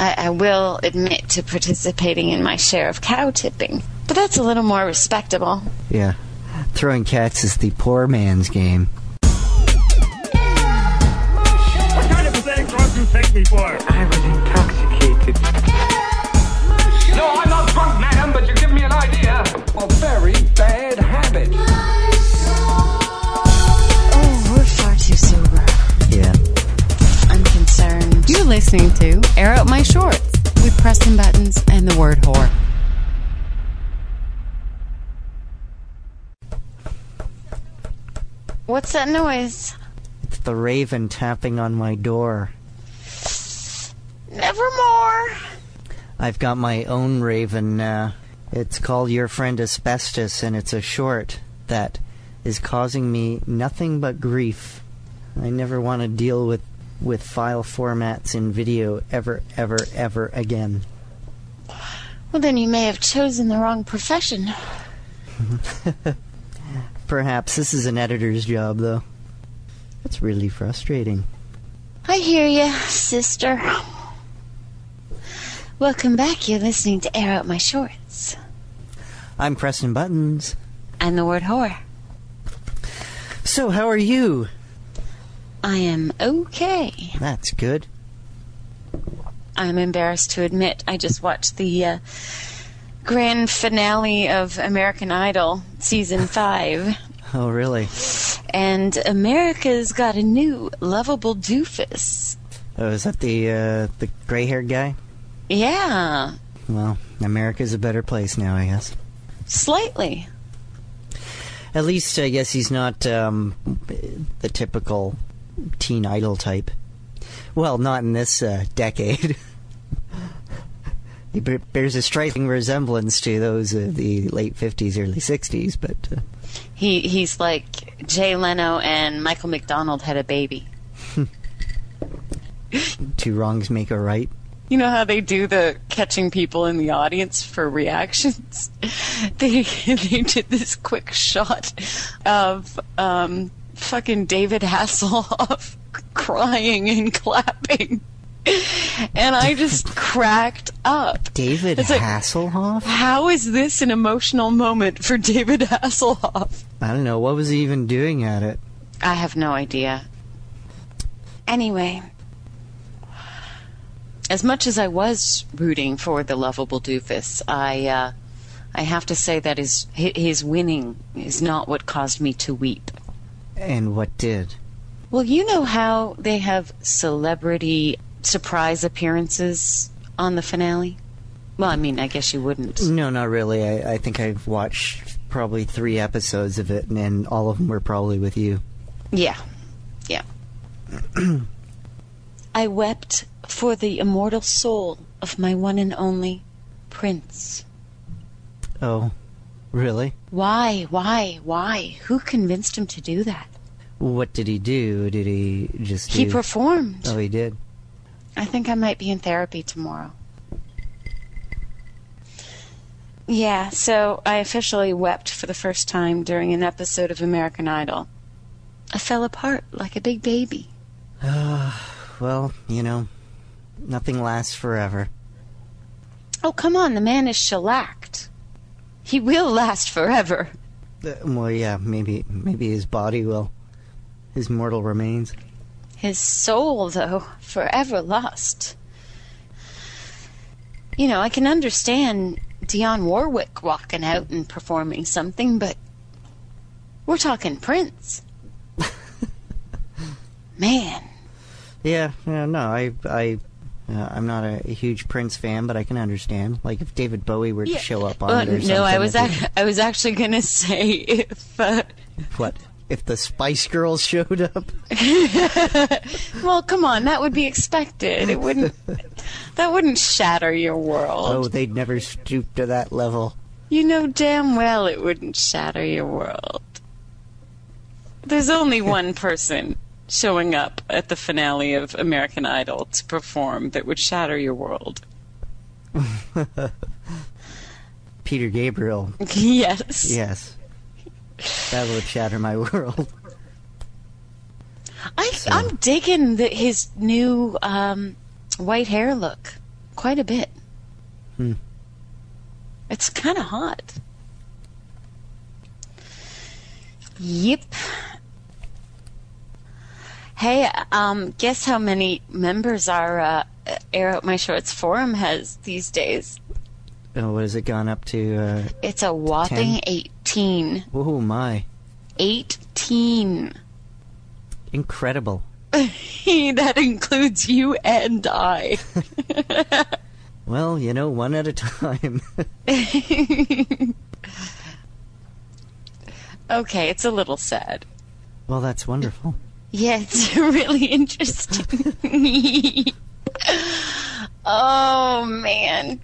I, I will admit to participating in my share of cow tipping, but that's a little more respectable. Yeah. Throwing cats is the poor man's game. What kind of pathetic drug do you take me for? I was intoxicated. No, I'm not drunk, madam, but you give me an idea of very bad habits. Listening to Air Out My Shorts with Preston Buttons and the word whore. What's that noise? It's the raven tapping on my door. Nevermore. I've got my own raven. Uh, it's called Your Friend Asbestos, and it's a short that is causing me nothing but grief. I never want to deal with, with file formats in video ever, ever, ever again. Well, then you may have chosen the wrong profession. Perhaps this is an editor's job, though. That's really frustrating. I hear you, sister. Welcome back. You're listening to Air Out My Shorts. I'm Preston Buttons. And the word whore. So, how are you? I am okay. That's good. I'm embarrassed to admit I just watched the uh, grand finale of American Idol season 5 Oh, really? and America's got a new lovable doofus. Oh, is that the uh, the gray-haired guy? Yeah, Well, America's a better place now, I guess. slightly. At least, I guess he's not um, the typical teen idol type. Well, not in this uh, decade. he bears a striking resemblance to those of the late 50s, early 60s, but uh, He he's like Jay Leno and Michael McDonald had a baby. two wrongs make a right. You know how they do the catching people in the audience for reactions? they they did this quick shot of um, fucking David Hasselhoff crying and clapping. And I just cracked up. David It's like- Hasselhoff? How is this an emotional moment for David Hasselhoff? I don't know. What was he even doing at it? I have no idea. Anyway, as much as I was rooting for the lovable doofus, I uh, I have to say that his his winning is not what caused me to weep. And what did? Well, you know how they have celebrity surprise appearances on the finale. Well, I mean, I guess you wouldn't. No, not really. I, I think I've watched probably three episodes of it, and, and all of them were probably with you. Yeah, yeah. I wept for the immortal soul of my one and only prince. Oh, really? Why, why, why? Who convinced him to do that? What did he do? Did he just He do- performed. Oh, he did. I think I might be in therapy tomorrow. Yeah, so I officially wept for the first time during an episode of American Idol. I fell apart like a big baby. Well, you know, nothing lasts forever. Oh, come on, the man is shellacked. He will last forever. Uh, well, yeah, maybe maybe his body will, his mortal remains. His soul, though, forever lost. You know, I can understand Dionne Warwick walking out and performing something, but we're talking Prince. Man, Yeah, yeah, no, I, I, uh, I'm not a, a huge Prince fan, but I can understand. Like if David Bowie were to show up on it or something. no, I was ac- I was actually gonna say if uh, what if the Spice Girls showed up? well, come on, that would be expected. It wouldn't that wouldn't shatter your world. Oh, they'd never stoop to that level. You know damn well it wouldn't shatter your world. There's only one person showing up at the finale of American Idol to perform that would shatter your world. Peter Gabriel, yes. yes, that would shatter my world. I, I'm digging the, his new um, white hair look quite a bit. Hmm. It's kind of hot. Yep. Hey, um, guess how many members our uh, Air Out My Shorts forum has these days? Oh, what has it gone up to? Uh, It's a whopping Ten? 18. oh my, 18. incredible! that includes you and I. Well, you know, one at a time. okay, it's a little sad. well, that's wonderful. Yeah, it's really interesting. oh man.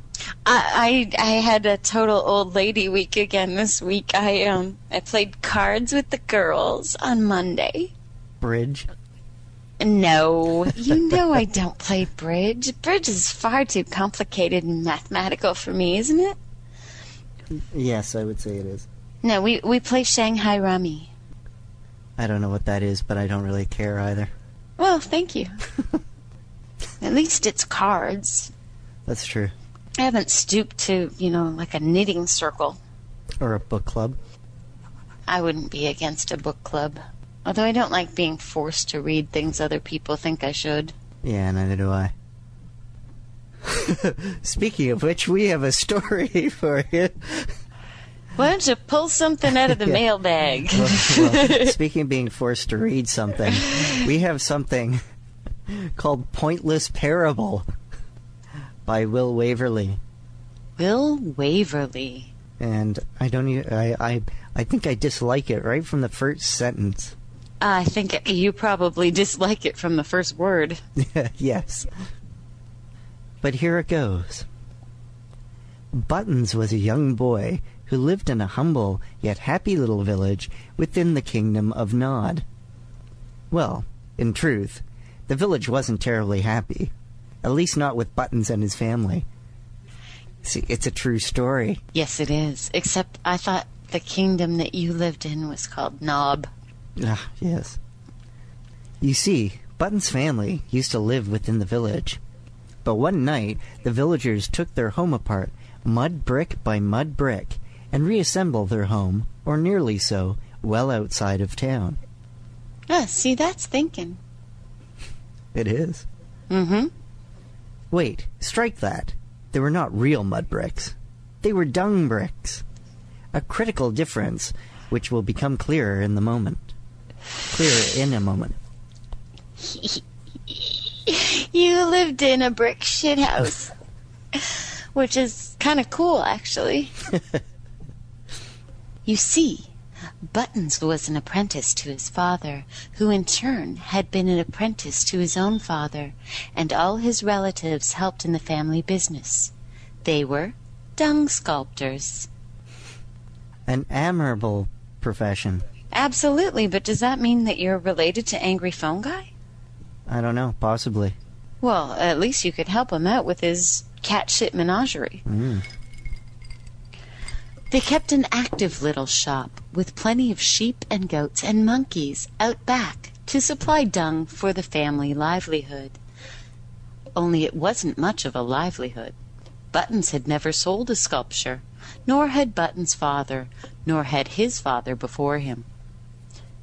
I, I I had a total old lady week again this week. I um I played cards with the girls on Monday. Bridge. No, you know I don't play bridge. Bridge is far too complicated and mathematical for me, isn't it? Yes, I would say it is. No, we we play Shanghai Rummy. I don't know what that is, but I don't really care either. Well, thank you. At least it's cards. That's true. I haven't stooped to, you know, like a knitting circle. Or a book club. I wouldn't be against a book club. Although I don't like being forced to read things other people think I should. Yeah, neither do I. Speaking of which, we have a story for you. Why don't you pull something out of the Yeah. mailbag? Well, well, speaking of being forced to read something, we have something called Pointless Parable by Will Waverly. Will Waverly. And I don't even, I, I, I think I dislike it right from the first sentence. I think you probably dislike it from the first word. yes. But here it goes. Buttons was a young boy who lived in a humble yet happy little village within the kingdom of Nod. Well, in truth, the village wasn't terribly happy. At least not with Buttons and his family. See, it's a true story. Yes, it is. Except I thought the kingdom that you lived in was called Knob. Ah, yes. You see, Button's family used to live within the village. But one night, the villagers took their home apart, mud brick by mud brick, and reassembled their home, or nearly so, well outside of town. Ah, see, that's thinking. It is. Mm-hmm. Wait, strike that. They were not real mud bricks. They were dung bricks. A critical difference, which will become clearer in the moment. Clearer in a moment. You lived in a brick shit house. Which is kind of cool, actually. you see, Buttons was an apprentice to his father, who in turn had been an apprentice to his own father, and all his relatives helped in the family business. They were dung sculptors. An admirable profession. Absolutely, but does that mean that you're related to Angry Phone Guy? I don't know, possibly. Well, at least you could help him out with his cat shit menagerie. Mm. They kept an active little shop with plenty of sheep and goats and monkeys out back to supply dung for the family livelihood. Only it wasn't much of a livelihood. Buttons had never sold a sculpture, nor had Button's father, nor had his father before him.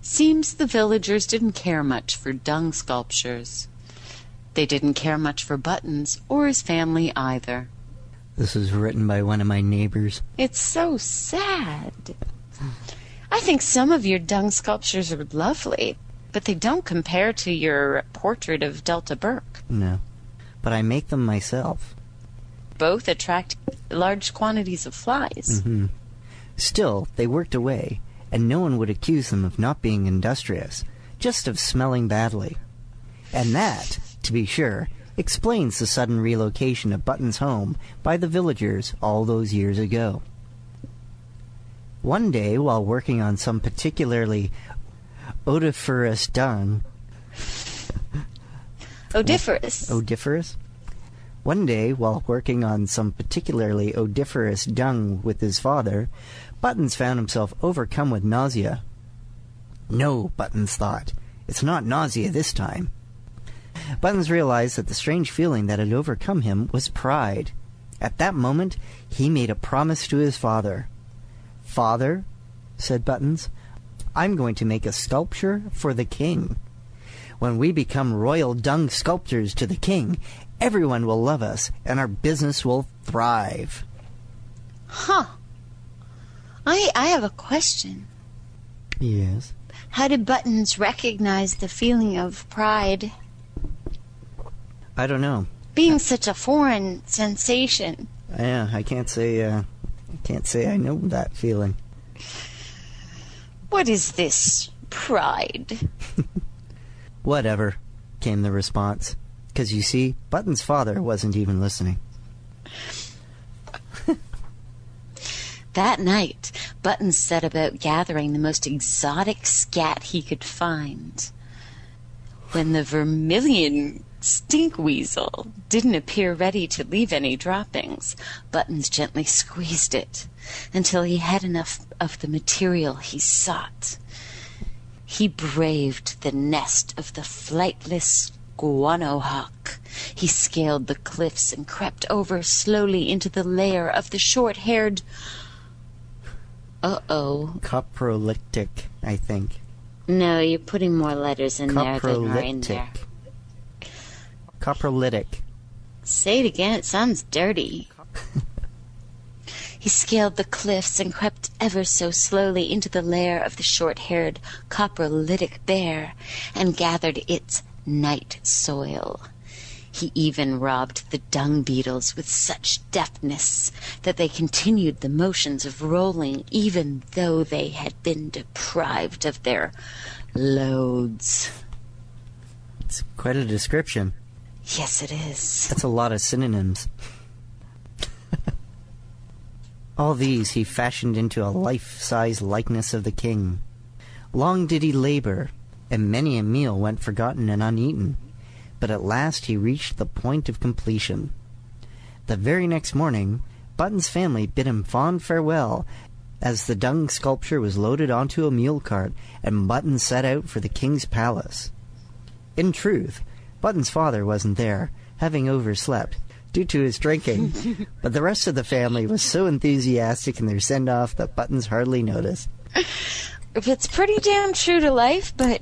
Seems the villagers didn't care much for dung sculptures. They didn't care much for Buttons or his family either. This was written by one of my neighbors. It's so sad. I think some of your dung sculptures are lovely, but they don't compare to your portrait of Delta Burke. No. But I make them myself. Both attract large quantities of flies. hmm Still, they worked away, and no one would accuse them of not being industrious, just of smelling badly. And that, to be sure, explains the sudden relocation of Button's home by the villagers all those years ago. One day, while working on some particularly odoriferous dung, Odiferous. Odiferous? One day, while working on some particularly odoriferous dung with his father, Buttons found himself overcome with nausea. No, Buttons thought. It's not nausea this time. Buttons realized that the strange feeling that had overcome him was pride. At that moment, he made a promise to his father. Father, said Buttons, I'm going to make a sculpture for the king. When we become royal dung sculptors to the king, everyone will love us and our business will thrive. Huh. I I have a question. Yes. How did Buttons recognize the feeling of pride I don't know. being such a foreign sensation? Yeah, I can't say. Uh, I can't say I know that feeling. What is this pride? Whatever, came the response. Because you see, Button's father wasn't even listening. That night, Button set about gathering the most exotic scat he could find. When the vermilion stink weasel didn't appear ready to leave any droppings, Buttons gently squeezed it until he had enough of the material he sought. He braved the nest of the flightless guano hawk. He scaled the cliffs and crept over slowly into the lair of the short-haired uh-oh. Coprolitic, I think. No, you're putting more letters in there than are in there. Coprolitic. Say it again, it sounds dirty. he scaled the cliffs and crept ever so slowly into the lair of the short-haired coprolitic bear and gathered its night soil. He even robbed the dung beetles with such deftness that they continued the motions of rolling even though they had been deprived of their loads. It's quite a description. Yes, it is. That's a lot of synonyms. All these he fashioned into a life-size likeness of the king. Long did he labor, and many a meal went forgotten and uneaten, but at last he reached the point of completion. The very next morning, Button's family bid him fond farewell as the dung sculpture was loaded onto a mule cart and Button set out for the king's palace. In truth, Button's father wasn't there, having overslept due to his drinking, but the rest of the family was so enthusiastic in their send off that Buttons hardly noticed. It's pretty damn true to life, but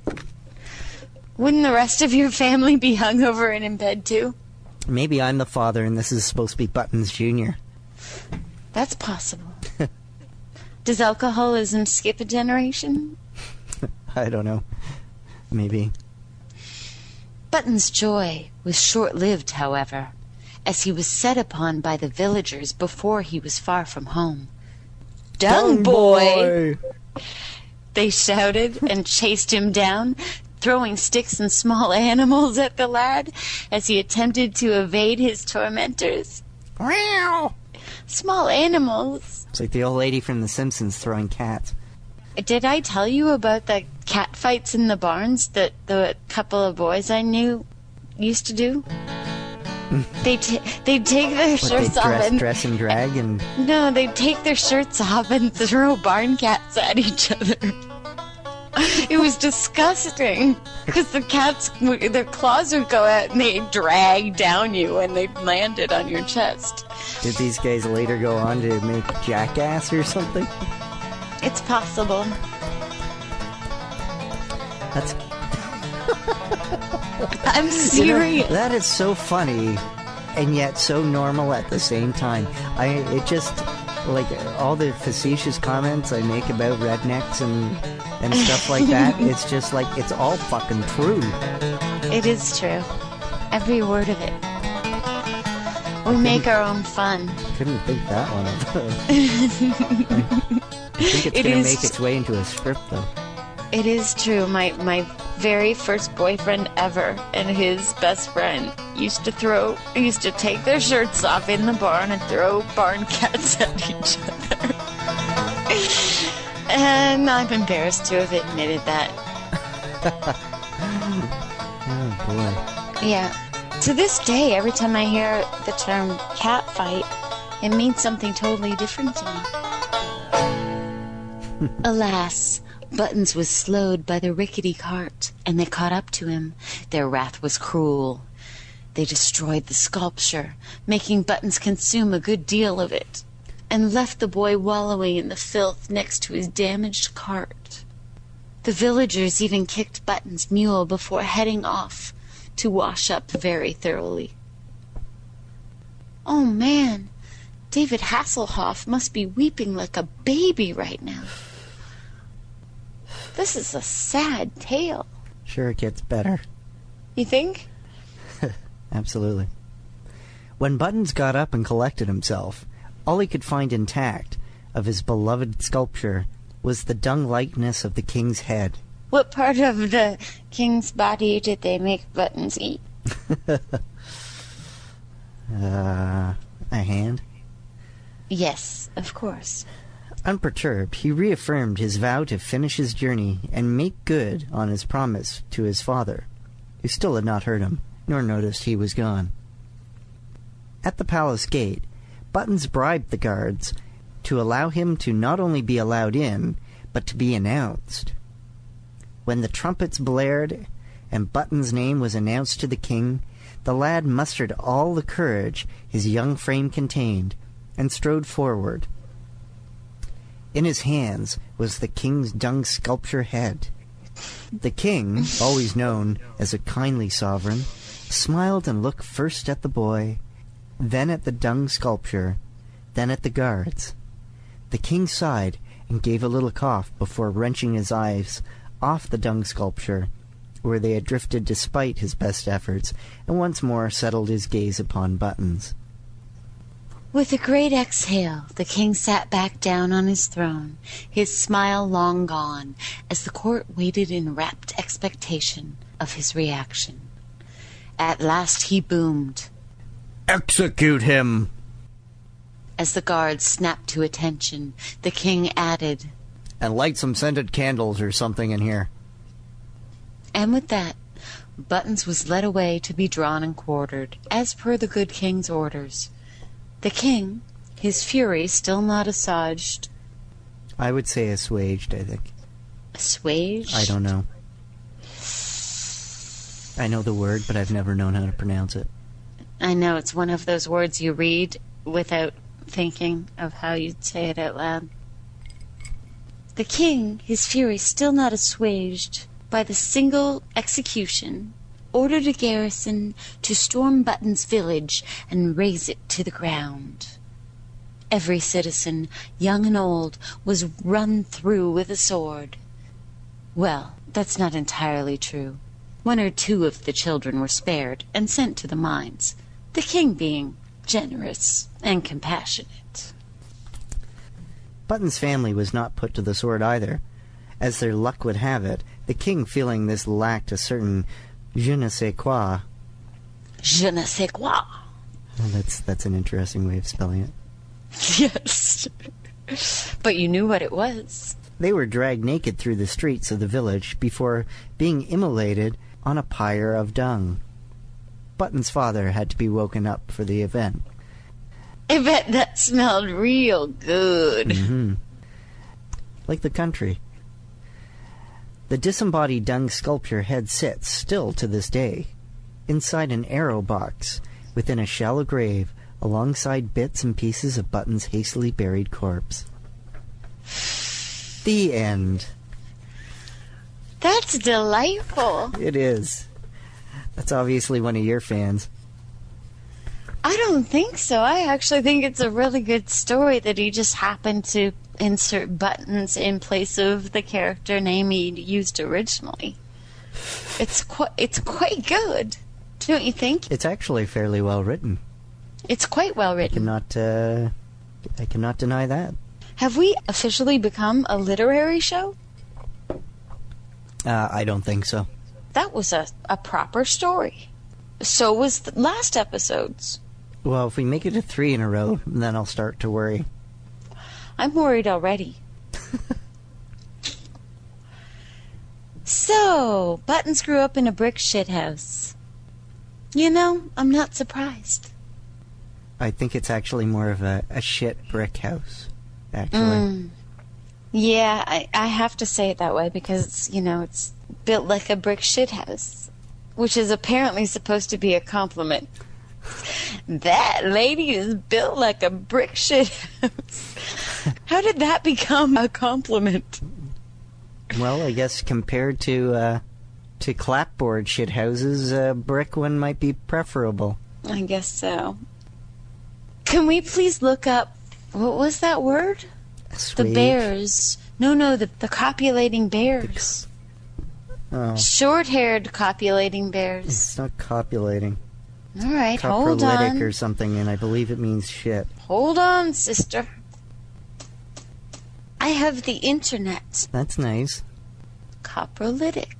wouldn't the rest of your family be hungover and in bed too? Maybe I'm the father and this is supposed to be Buttons Jr. That's possible. Does alcoholism skip a generation? I don't know. Maybe. Button's joy was short lived, however, as he was set upon by the villagers before he was far from home. Dung boy! They shouted and chased him down, throwing sticks and small animals at the lad as he attempted to evade his tormentors. Meow! Small animals. It's like the old lady from The Simpsons throwing cats. Did I tell you about the cat fights in the barns that the couple of boys I knew used to do? they t- they'd take their What, they shirts off and dress and drag and no, they'd take their shirts off and throw barn cats at each other. It was disgusting because the cats, their claws would go out and they'd drag down you and they'd landed on your chest. did these guys later go on to make Jackass or something? It's possible. That's I'm You know, serious. that is so funny and yet so normal at the same time. I it just like all the facetious comments I make about rednecks and and stuff like that. It's just like it's all fucking true. It is true. Every word of it. We make our own fun. Couldn't think that one of. I think it's It gonna is- make its way into a script though. It is true. My my very first boyfriend ever and his best friend used to throw used to take their shirts off in the barn and throw barn cats at each other. and I'm embarrassed to have admitted that. Oh boy. Yeah. To this day, every time I hear the term cat fight, it means something totally different to me. Alas, Buttons was slowed by the rickety cart. and they caught up to him. Their wrath was cruel. They destroyed the sculpture, making Buttons consume a good deal of it, and left the boy wallowing in the filth next to his damaged cart. The villagers even kicked Buttons' mule before heading off to wash up very thoroughly. Oh man, David Hasselhoff must be weeping like a baby right now. This is a sad tale. Sure, it gets better. You think? Absolutely. When Buttons got up and collected himself, all he could find intact of his beloved sculpture was the dung likeness of the king's head. What part of the king's body did they make Buttons eat? Uh, a hand. Yes, of course. Unperturbed, he reaffirmed his vow to finish his journey and make good on his promise to his father, who still had not heard him, nor noticed he was gone. At the palace gate, Buttons bribed the guards to allow him to not only be allowed in, but to be announced. When the trumpets blared and Button's name was announced to the king, the lad mustered all the courage his young frame contained and strode forward. In his hands was the king's dung sculpture head. The king, always known as a kindly sovereign, smiled and looked first at the boy, then at the dung sculpture, then at the guards. The king sighed and gave a little cough before wrenching his eyes off the dung sculpture, where they had drifted despite his best efforts, and once more settled his gaze upon Buttons. With a great exhale, the king sat back down on his throne, his smile long gone, as the court waited in rapt expectation of his reaction. At last he boomed, Execute him! As the guards snapped to attention, the king added, And light some scented candles or something in here. and with that, Buttons was led away to be drawn and quartered, as per the good king's orders. The king, his fury still not assuaged, I would say assuaged, I think. assuaged. I don't know. I know the word, but I've never known how to pronounce it. I know it's one of those words you read without thinking of how you'd say it out loud. The king, his fury still not assuaged by the single execution, ordered a garrison to storm Button's village and raze it to the ground. Every citizen, young and old, was run through with a sword. Well, that's not entirely true. One or two of the children were spared and sent to the mines, the king being generous and compassionate. Button's family was not put to the sword either. As their luck would have it, the king, feeling this lacked a certain je ne sais quoi. Je ne sais quoi. Oh, that's that's an interesting way of spelling it. Yes. but you knew what it was. They were dragged naked through the streets of the village before being immolated on a pyre of dung. Button's father had to be woken up for the event. I bet that smelled real good. Mm-hmm. Like the country. The disembodied dung sculpture head sits, still to this day, inside an arrow box within a shallow grave alongside bits and pieces of Button's hastily buried corpse. The end. That's delightful. It is. That's obviously one of your fans. I don't think so. I actually think it's a really good story that he just happened to insert buttons in place of the character name he used originally. It's quite it's quite good. Don't you think? It's actually fairly well written. It's quite well I written. cannot, uh, I cannot deny that. Have we officially become a literary show? Uh, I don't think so. That was a, a proper story. So was the last episode's. Well, if we make it a three in a row, then I'll start to worry. I'm worried already. so, Buttons grew up in a brick shithouse. You know, I'm not surprised. I think it's actually more of a, a shit brick house, actually. Mm. Yeah, I, I have to say it that way because it's, you know, it's built like a brick shithouse, which is apparently supposed to be a compliment. That lady is built like a brick shit house. How did that become a compliment? Well, I guess compared to uh, to clapboard shit houses, a brick one might be preferable. I guess so. Can we please look up what was that word? The bears. No, no, the the copulating bears. Oh, Short-haired copulating bears. it's not copulating. All right, hold on. or something, and I believe it means shit. Hold on, sister. I have the internet. That's nice. Coprolitic.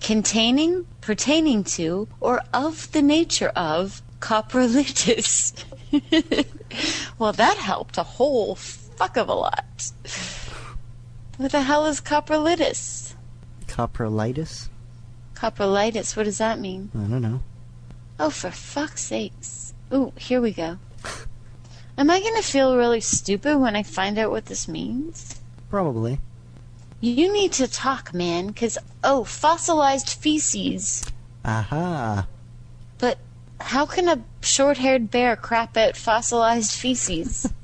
Containing, pertaining to, or of the nature of coprolitis. well, that helped a whole fuck of a lot. What the hell is coprolitis? Coprolitis? Coprolitis, what does that mean? I don't know. Oh, for fuck's sakes. Ooh, here we go. Am I gonna feel really stupid when I find out what this means? Probably. You need to talk, man, because, oh, fossilized feces. Aha. But how can a short haired bear crap out fossilized feces?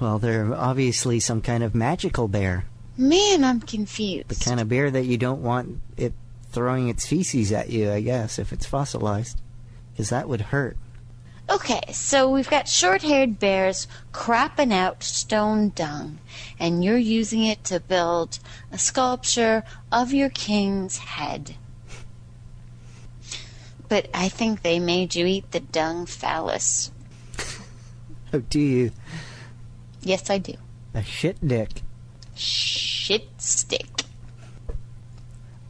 Well, they're obviously some kind of magical bear. Man, I'm confused. The kind of bear that you don't want it throwing its feces at you, I guess, if it's fossilized. Because that would hurt. Okay, so we've got short haired bears crapping out stone dung, and you're using it to build a sculpture of your king's head. But I think they made you eat the dung phallus. Oh, do you? Yes, I do. A shit dick. Shit stick.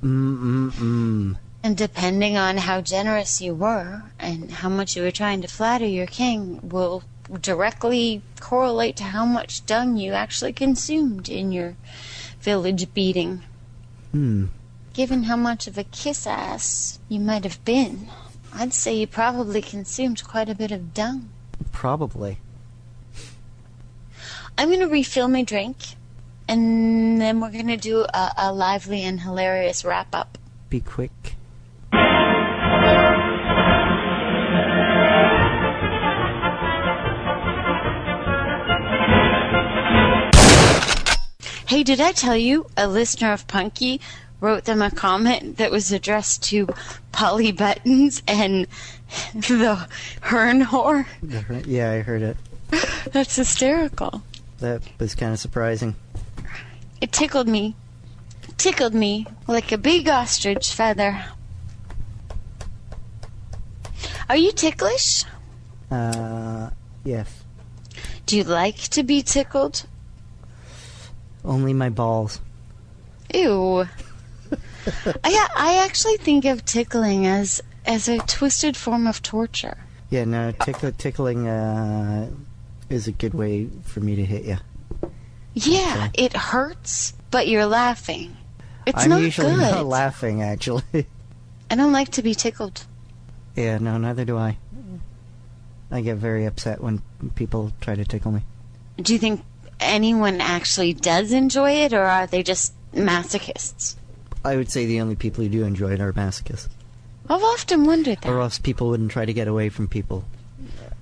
Mm-mm-mm. And depending on how generous you were and how much you were trying to flatter your king will directly correlate to how much dung you actually consumed in your village beating. Hmm. Given how much of a kiss ass you might have been, I'd say you probably consumed quite a bit of dung. Probably. I'm going to refill my drink, and then we're going to do a, a lively and hilarious wrap up. Be quick. Hey, did I tell you a listener of Punky wrote them a comment that was addressed to Polly Buttons and the Hern whore? Yeah, I heard it. That's hysterical. That was kind of surprising. It tickled me. Tickled me like a big ostrich feather. Are you ticklish? Uh, yes. Do you like to be tickled? Only my balls. Ew. I I actually think of tickling as as a twisted form of torture. Yeah, no, tickle, tickling uh, is a good way for me to hit you. Yeah, it hurts, but you're laughing. It's. I'm not usually good. not laughing, actually. I don't like to be tickled. yeah, no, neither do I. I get very upset when people try to tickle me. Do you think anyone actually does enjoy it, or are they just masochists? I would say the only people who do enjoy it are masochists. I've often wondered that. Or else people wouldn't try to get away from people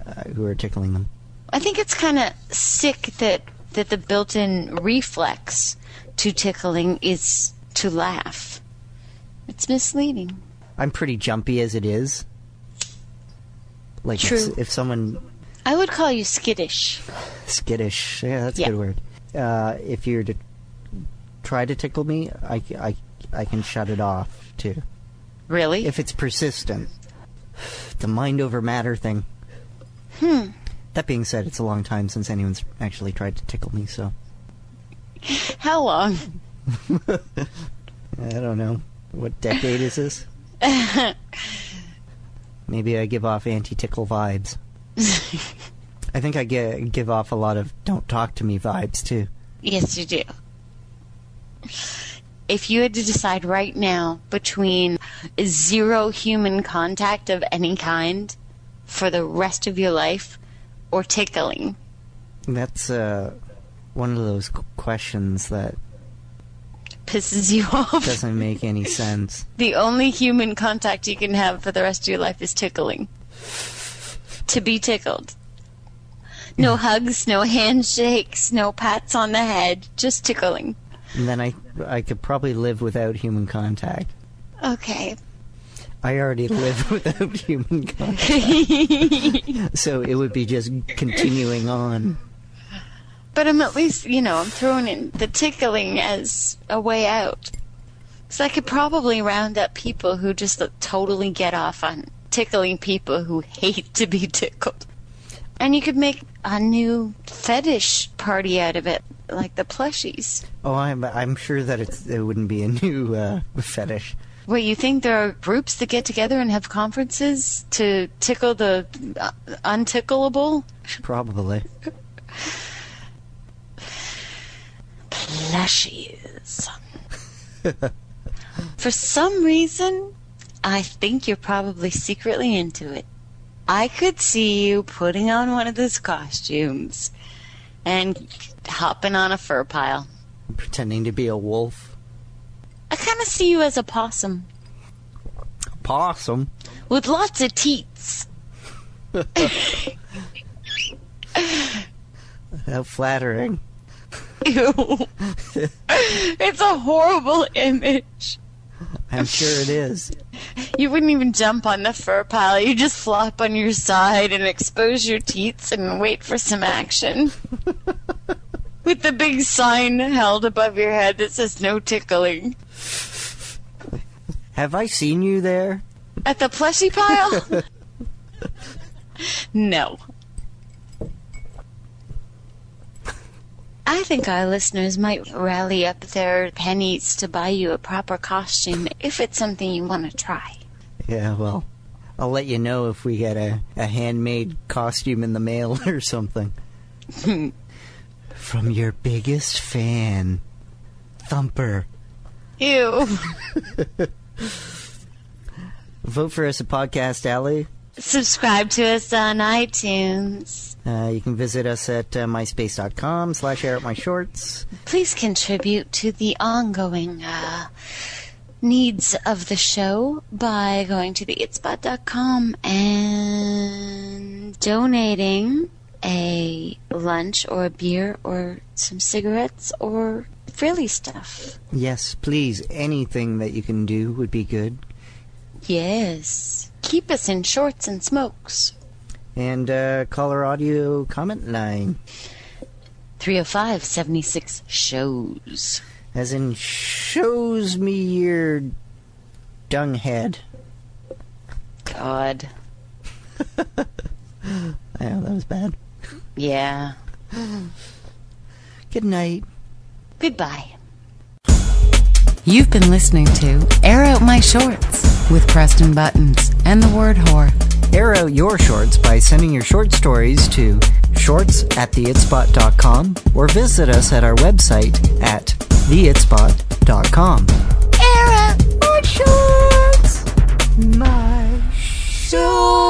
uh, who are tickling them. I think it's kind of sick that that the built-in reflex to tickling is to laugh. It's misleading. I'm pretty jumpy as it is. Like if, if someone I would call you skittish. skittish, yeah, that's Yeah. a good word. Uh, if you're to try to tickle me, I, I, I can shut it off too. Really? If it's persistent, the mind over matter thing. Hmm. That being said, it's a long time since anyone's actually tried to tickle me, so How long? I don't know. What decade is this? Maybe I give off anti-tickle vibes. I think I ge- give off a lot of "don't talk to me" vibes too. Yes, you do. If you had to decide right now between zero human contact of any kind for the rest of your life or tickling, That's uh, one of those questions that Pisses you off. doesn't make any sense. The only human contact you can have for the rest of your life is tickling. To be tickled. No hugs, no handshakes, no pats on the head, just tickling. And then I I could probably live without human contact. Okay. I already live without human contact, so it would be just continuing on. But I'm at least, you know, I'm throwing in the tickling as a way out. So I could probably round up people who just totally get off on tickling people who hate to be tickled. And you could make a new fetish party out of it, like the plushies. Oh, I'm I'm sure that it's it wouldn't be a new uh, fetish. Wait, you think there are groups that get together and have conferences to tickle the uh, untickleable? Probably. Plushies. For some reason, I think you're probably secretly into it. I could see you putting on one of those costumes and hopping on a fur pile. Pretending to be a wolf. I kind of see you as a possum Possum. with lots of teats. How flattering. Ew. it's a horrible image. I'm sure it is. You wouldn't even jump on the fur pile. You just flop on your side and expose your teats and wait for some action. With the big sign held above your head that says no tickling. Have I seen you there? At the plushie pile? no. I think our listeners might rally up their pennies to buy you a proper costume if it's something you want to try. Yeah, well, I'll let you know if we get a, a handmade costume in the mail or something. From your biggest fan, Thumper. Ew. Vote for us at Podcast Alley. Subscribe to us on iTunes. Uh, you can visit us at uh, myspace.com slash air at my shorts. Please contribute to the ongoing uh, needs of the show by going to theitspot.com and donating a lunch or a beer or some cigarettes or frilly stuff. Yes, please, anything that you can do would be good. Yes. Keep us in shorts and smokes. And uh, caller audio comment line, 305 76 shows. as in shows me your dung head. God. I know that was bad. Yeah. Good night. Goodbye. You've been listening to Air Out My Shorts with Preston Buttons and the word whore. Air out your shorts by sending your short stories to shorts at theitspot.com or visit us at our website at theitspot.com. Air out my shorts! My shorts!